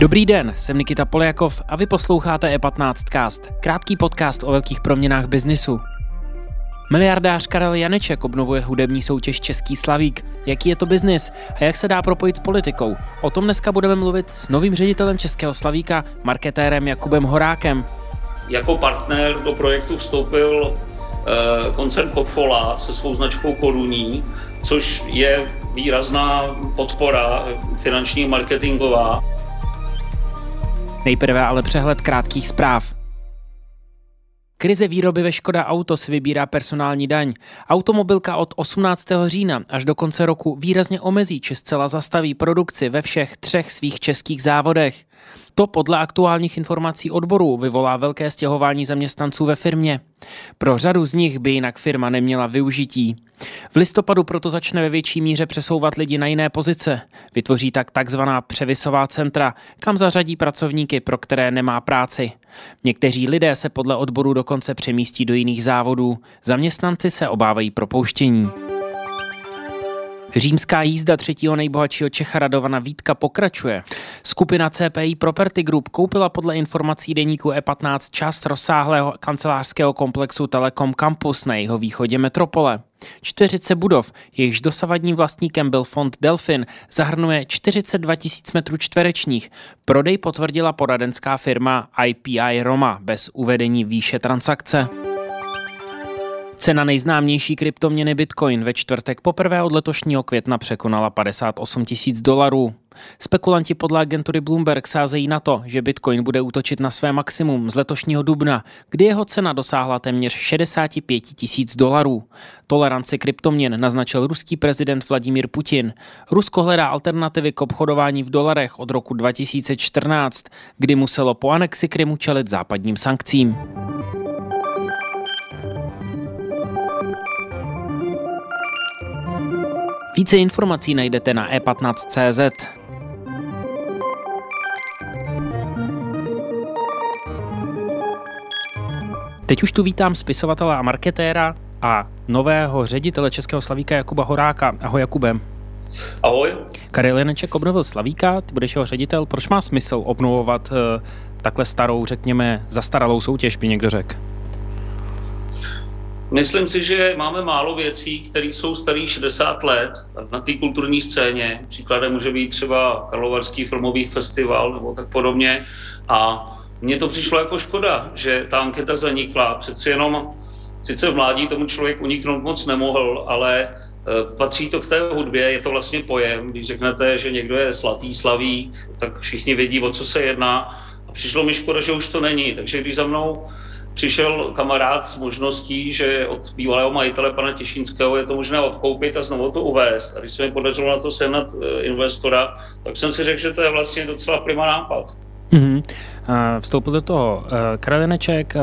Dobrý den, jsem Nikita Poljakov a vy posloucháte E15 Cast, krátký podcast o velkých proměnách biznisu. Miliardář Karel Janeček obnovuje hudební soutěž Český Slavík. Jaký je to biznis a jak se dá propojit s politikou? O tom dneska budeme mluvit s novým ředitelem Českého Slavíka, marketérem Jakubem Horákem. Jako partner do projektu vstoupil koncern Coca-Cola se svou značkou Koruní, což je výrazná podpora finanční marketingová. Nejprve ale přehled krátkých zpráv. Krize výroby ve Škoda Auto si vybírá personální daň. Automobilka od 18. října až do konce roku výrazně omezí či zcela zastaví produkci ve všech třech svých českých závodech. To podle aktuálních informací odborů vyvolá velké stěhování zaměstnanců ve firmě. Pro řadu z nich by jinak firma neměla využití. V listopadu proto začne ve větší míře přesouvat lidi na jiné pozice. Vytvoří tak takzvaná převisová centra, kam zařadí pracovníky, pro které nemá práci. Někteří lidé se podle odboru dokonce přemístí do jiných závodů. Zaměstnanci se obávají propouštění. Římská jízda třetího nejbohatšího Čecha Radovana Vítka pokračuje. Skupina CPI Property Group koupila podle informací deníku E15 část rozsáhlého kancelářského komplexu Telekom Campus na jeho východě metropole. 40 budov, jejichž dosavadním vlastníkem byl fond Delfin, zahrnuje 42 tisíc metrů čtverečních. Prodej potvrdila poradenská firma IPI Roma bez uvedení výše transakce. Cena nejznámější kryptoměny Bitcoin ve čtvrtek poprvé od letošního května překonala 58 tisíc dolarů. Spekulanti podle agentury Bloomberg sázejí na to, že Bitcoin bude útočit na své maximum z letošního dubna, kdy jeho cena dosáhla téměř 65 tisíc dolarů. Toleranci kryptoměn naznačil ruský prezident Vladimír Putin. Rusko hledá alternativy k obchodování v dolarech od roku 2014, kdy muselo po anexi Krymu čelit západním sankcím. Více informací najdete na e15.cz. Teď už tu vítám spisovatele a marketéra a nového ředitele Českého Slavíka Jakuba Horáka. Ahoj Jakube. Ahoj. Karel Janeček obnovil Slavíka, ty budeš jeho ředitel. Proč má smysl obnovovat uh, takhle starou, řekněme, zastaralou soutěž, by někdo řekl? Myslím si, že máme málo věcí, které jsou starý 60 let na té kulturní scéně. Příkladem může být třeba Karlovarský filmový festival nebo tak podobně. A mně to přišlo jako škoda, že ta anketa zanikla. Přeci jenom, sice v mládí tomu člověk uniknout moc nemohl, ale e, patří to k té hudbě, je to vlastně pojem. Když řeknete, že někdo je slatý slavík, tak všichni vědí, o co se jedná. A přišlo mi škoda, že už to není. Takže když za mnou přišel kamarád s možností, že od bývalého majitele pana Těšínského je to možné odkoupit a znovu to uvést. A když se mi podařilo na to sehnat eh, investora, tak jsem si řekl, že to je vlastně docela prima nápad. Mm-hmm. Vstoupil do toho eh, Kraleneček,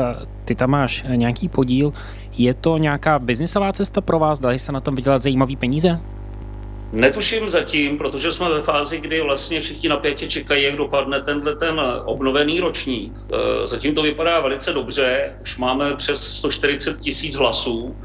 ty tam máš nějaký podíl. Je to nějaká biznisová cesta pro vás? Dali se na tom vydělat zajímavý peníze? Netuším zatím, protože jsme ve fázi, kdy vlastně všichni napětě čekají, jak dopadne tenhle ten obnovený ročník. E, zatím to vypadá velice dobře, už máme přes 140 tisíc hlasů.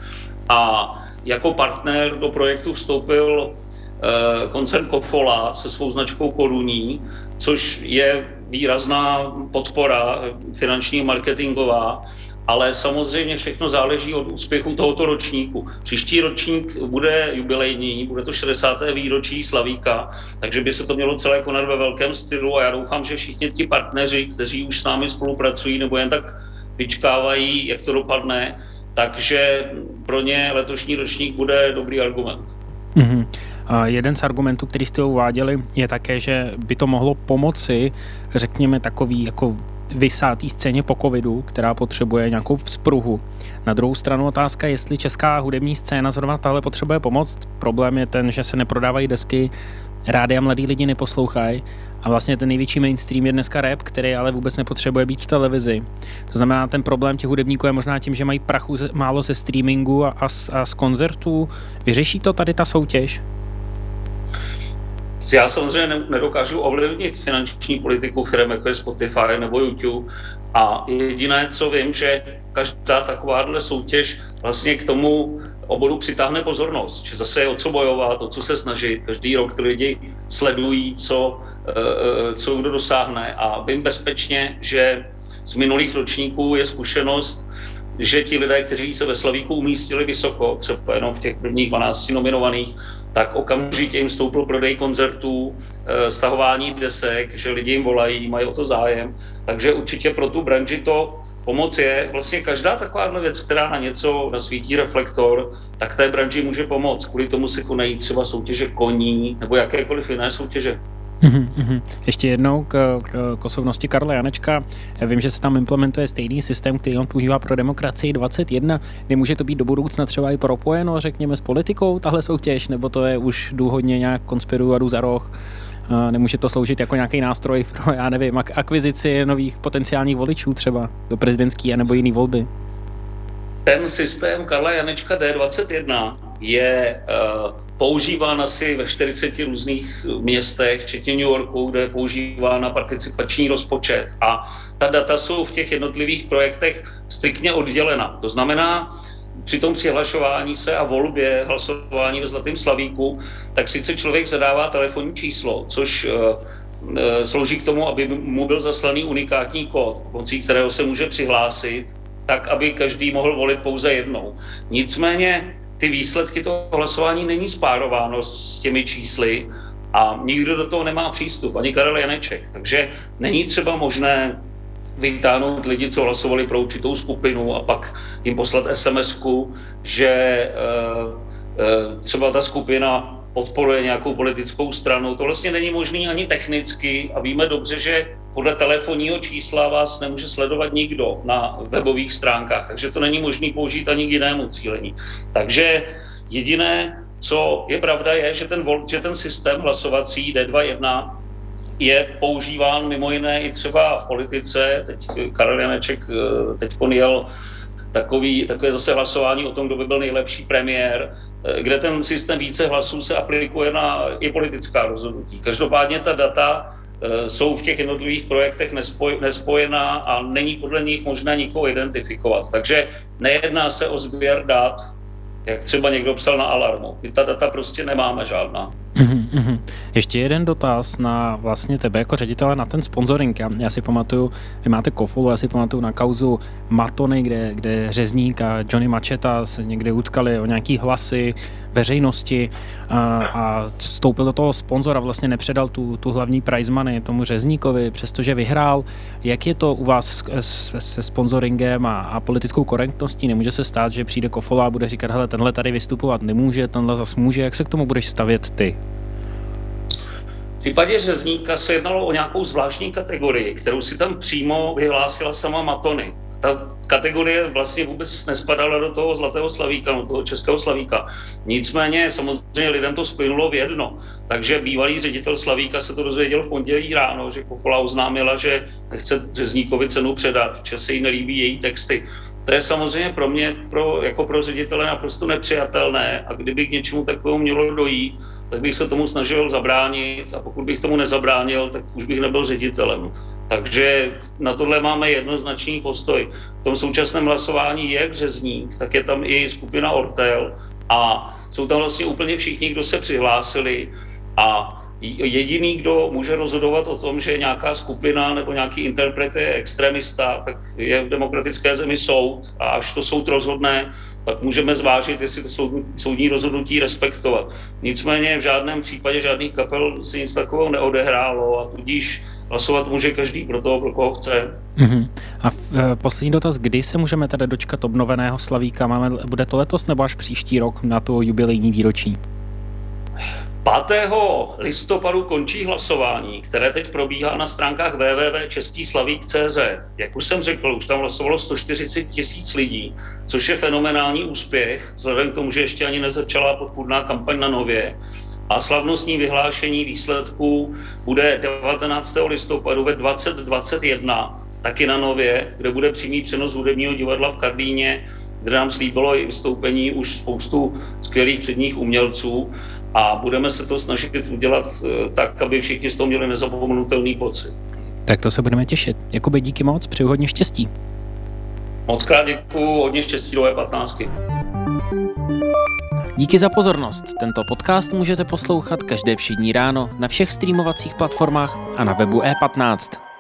A jako partner do projektu vstoupil e, koncern Kofola se svou značkou Koruní, což je výrazná podpora finanční marketingová ale samozřejmě všechno záleží od úspěchu tohoto ročníku. Příští ročník bude jubilejní, bude to 60. výročí Slavíka, takže by se to mělo celé konat ve velkém stylu a já doufám, že všichni ti partneři, kteří už s námi spolupracují nebo jen tak vyčkávají, jak to dopadne, takže pro ně letošní ročník bude dobrý argument. Mm-hmm. A jeden z argumentů, který jste uváděli, je také, že by to mohlo pomoci, řekněme, takový jako vysátý scéně po covidu, která potřebuje nějakou vzpruhu. Na druhou stranu otázka, jestli česká hudební scéna zrovna tahle potřebuje pomoc. Problém je ten, že se neprodávají desky, rády a mladí lidi neposlouchají a vlastně ten největší mainstream je dneska rap, který ale vůbec nepotřebuje být v televizi. To znamená, ten problém těch hudebníků je možná tím, že mají prachu málo ze streamingu a, a, a z koncertů. Vyřeší to tady ta soutěž? Já samozřejmě nedokážu ovlivnit finanční politiku firm, jako je Spotify nebo YouTube. A jediné, co vím, že každá takováhle soutěž vlastně k tomu oboru přitáhne pozornost, že zase je o co bojovat, o co se snažit. Každý rok ty lidi sledují, co, eh, co kdo dosáhne a vím bezpečně, že z minulých ročníků je zkušenost, že ti lidé, kteří se ve Slavíku umístili vysoko, třeba jenom v těch prvních 12 nominovaných, tak okamžitě jim stoupl prodej koncertů, eh, stahování desek, že lidi jim volají, mají o to zájem. Takže určitě pro tu branži to pomoc je. Vlastně každá takováhle věc, která na něco nasvítí reflektor, tak té branži může pomoct. Kvůli tomu se konají třeba soutěže koní nebo jakékoliv jiné soutěže. Mm-hmm. Ještě jednou k, k, k osobnosti Karla Janečka. Já vím, že se tam implementuje stejný systém, který on používá pro demokracii 21. Nemůže to být do budoucna třeba i propojeno, řekněme, s politikou, tahle soutěž, nebo to je už důhodně nějak konspiruju a jdu za roh? Nemůže to sloužit jako nějaký nástroj pro, já nevím, akvizici nových potenciálních voličů třeba do prezidentské nebo jiné volby? Ten systém Karla Janečka D21 je uh, používán asi ve 40 různých městech, včetně New Yorku, kde je používán na participační rozpočet. A ta data jsou v těch jednotlivých projektech striktně oddělena. To znamená, při tom přihlašování se a volbě hlasování ve Zlatém Slavíku, tak sice člověk zadává telefonní číslo, což uh, slouží k tomu, aby mu byl zaslaný unikátní kód, pomocí kterého se může přihlásit, tak aby každý mohl volit pouze jednou. Nicméně ty výsledky toho hlasování není spárováno s těmi čísly a nikdo do toho nemá přístup, ani Karel Janeček. Takže není třeba možné vytáhnout lidi, co hlasovali pro určitou skupinu a pak jim poslat sms že uh, uh, třeba ta skupina podporuje nějakou politickou stranu. To vlastně není možné ani technicky a víme dobře, že podle telefonního čísla vás nemůže sledovat nikdo na webových stránkách, takže to není možné použít ani k jinému cílení. Takže jediné, co je pravda, je, že ten, že ten systém hlasovací D2.1 je používán mimo jiné i třeba v politice. Teď Karel Janeček eh, teď jel takový, takové zase hlasování o tom, kdo by byl nejlepší premiér, eh, kde ten systém více hlasů se aplikuje na i politická rozhodnutí. Každopádně ta data Eh, jsou v těch jednotlivých projektech nespoj, nespojená a není podle nich možné nikoho identifikovat. Takže nejedná se o sběr dat, jak třeba někdo psal na alarmu. My ta data prostě nemáme žádná. Mm-hmm. Ještě jeden dotaz na vlastně tebe jako ředitele na ten sponsoring. Já, já si pamatuju, vy máte Kofolu, já si pamatuju na kauzu Matony, kde, kde Řezník a Johnny Macheta se někde utkali o nějaký hlasy veřejnosti a, a vstoupil do toho sponzora, vlastně nepředal tu, tu hlavní prize money tomu Řezníkovi, přestože vyhrál. Jak je to u vás se, se sponsoringem a, a politickou korektností? Nemůže se stát, že přijde Kofola a bude říkat, hele, tenhle tady vystupovat nemůže, tenhle zas může. Jak se k tomu budeš stavět ty? V případě řezníka se jednalo o nějakou zvláštní kategorii, kterou si tam přímo vyhlásila sama Matony. Ta kategorie vlastně vůbec nespadala do toho zlatého slavíka, do toho českého slavíka. Nicméně samozřejmě lidem to splynulo v jedno. Takže bývalý ředitel Slavíka se to dozvěděl v pondělí ráno, že Kofola oznámila, že nechce řezníkovi cenu předat, že se jí nelíbí její texty. To je samozřejmě pro mě, pro, jako pro ředitele, naprosto nepřijatelné a kdyby k něčemu takovému mělo dojít, tak bych se tomu snažil zabránit a pokud bych tomu nezabránil, tak už bych nebyl ředitelem. Takže na tohle máme jednoznačný postoj. V tom současném hlasování je Březník, tak je tam i skupina Ortel a jsou tam vlastně úplně všichni, kdo se přihlásili a jediný, kdo může rozhodovat o tom, že nějaká skupina nebo nějaký interpret je extremista, tak je v demokratické zemi soud a až to soud rozhodne, tak můžeme zvážit, jestli to soudní, soudní rozhodnutí respektovat. Nicméně v žádném případě žádných kapel se nic takového neodehrálo a tudíž hlasovat může každý pro toho, pro koho chce. Uh-huh. A v, e, poslední dotaz, kdy se můžeme tedy dočkat obnoveného Slavíka? Máme, bude to letos nebo až příští rok na to jubilejní výročí? 5. listopadu končí hlasování, které teď probíhá na stránkách www.českýslavík.cz. Jak už jsem řekl, už tam hlasovalo 140 tisíc lidí, což je fenomenální úspěch, vzhledem k tomu, že ještě ani nezačala podpůrná kampaň na Nově. A slavnostní vyhlášení výsledků bude 19. listopadu ve 2021, taky na Nově, kde bude přímý přenos hudebního divadla v Kardíně, kde nám slíbilo i vystoupení už spoustu skvělých předních umělců a budeme se to snažit udělat eh, tak, aby všichni z toho měli nezapomenutelný pocit. Tak to se budeme těšit. Jakoby díky moc, přeju hodně štěstí. Moc krát děkuju, hodně štěstí do E15. Díky za pozornost. Tento podcast můžete poslouchat každé všední ráno na všech streamovacích platformách a na webu E15.